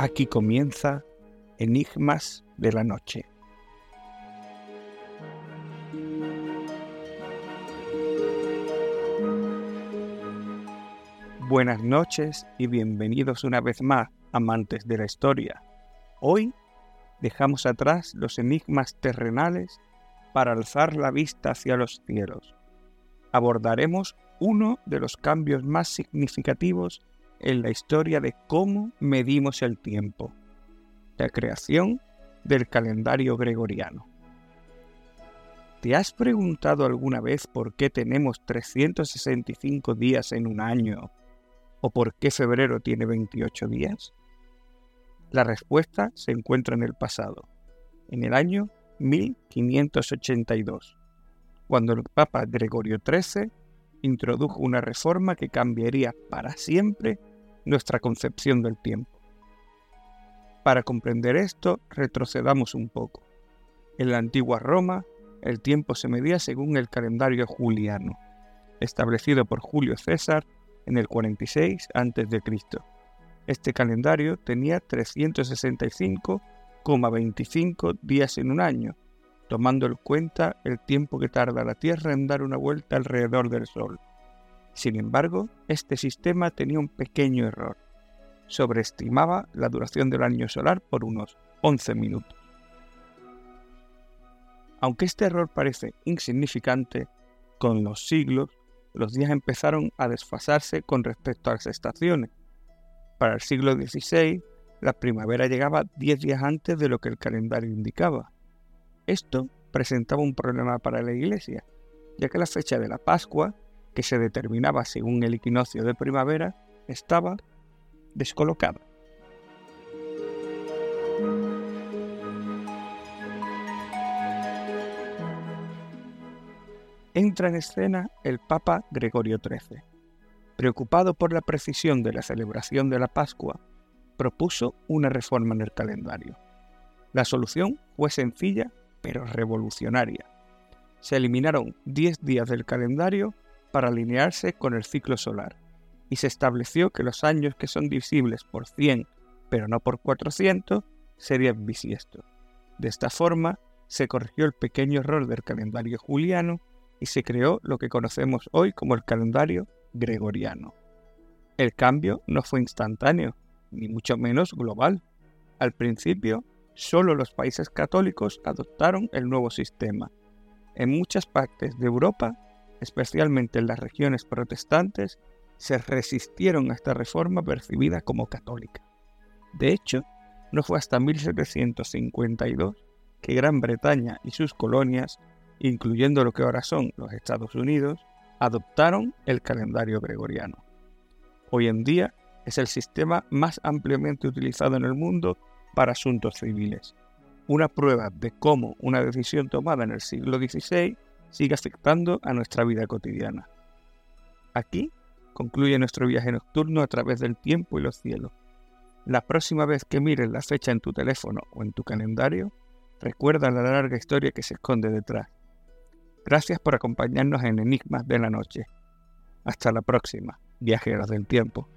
Aquí comienza Enigmas de la Noche. Buenas noches y bienvenidos una vez más, amantes de la historia. Hoy dejamos atrás los enigmas terrenales para alzar la vista hacia los cielos. Abordaremos uno de los cambios más significativos en la historia de cómo medimos el tiempo, la creación del calendario gregoriano. ¿Te has preguntado alguna vez por qué tenemos 365 días en un año o por qué febrero tiene 28 días? La respuesta se encuentra en el pasado, en el año 1582, cuando el Papa Gregorio XIII introdujo una reforma que cambiaría para siempre nuestra concepción del tiempo. Para comprender esto, retrocedamos un poco. En la antigua Roma, el tiempo se medía según el calendario juliano, establecido por Julio César en el 46 a.C. Este calendario tenía 365,25 días en un año, tomando en cuenta el tiempo que tarda la Tierra en dar una vuelta alrededor del Sol. Sin embargo, este sistema tenía un pequeño error. Sobreestimaba la duración del año solar por unos 11 minutos. Aunque este error parece insignificante, con los siglos los días empezaron a desfasarse con respecto a las estaciones. Para el siglo XVI, la primavera llegaba 10 días antes de lo que el calendario indicaba. Esto presentaba un problema para la Iglesia, ya que la fecha de la Pascua, que se determinaba según el equinoccio de primavera, estaba descolocada. Entra en escena el Papa Gregorio XIII. Preocupado por la precisión de la celebración de la Pascua, propuso una reforma en el calendario. La solución fue sencilla revolucionaria. Se eliminaron 10 días del calendario para alinearse con el ciclo solar y se estableció que los años que son divisibles por 100 pero no por 400 serían bisiestos. De esta forma se corrigió el pequeño error del calendario juliano y se creó lo que conocemos hoy como el calendario gregoriano. El cambio no fue instantáneo, ni mucho menos global. Al principio solo los países católicos adoptaron el nuevo sistema. En muchas partes de Europa, especialmente en las regiones protestantes, se resistieron a esta reforma percibida como católica. De hecho, no fue hasta 1752 que Gran Bretaña y sus colonias, incluyendo lo que ahora son los Estados Unidos, adoptaron el calendario gregoriano. Hoy en día es el sistema más ampliamente utilizado en el mundo para asuntos civiles. Una prueba de cómo una decisión tomada en el siglo XVI sigue afectando a nuestra vida cotidiana. Aquí concluye nuestro viaje nocturno a través del tiempo y los cielos. La próxima vez que mires la fecha en tu teléfono o en tu calendario, recuerda la larga historia que se esconde detrás. Gracias por acompañarnos en Enigmas de la Noche. Hasta la próxima, viajeros del tiempo.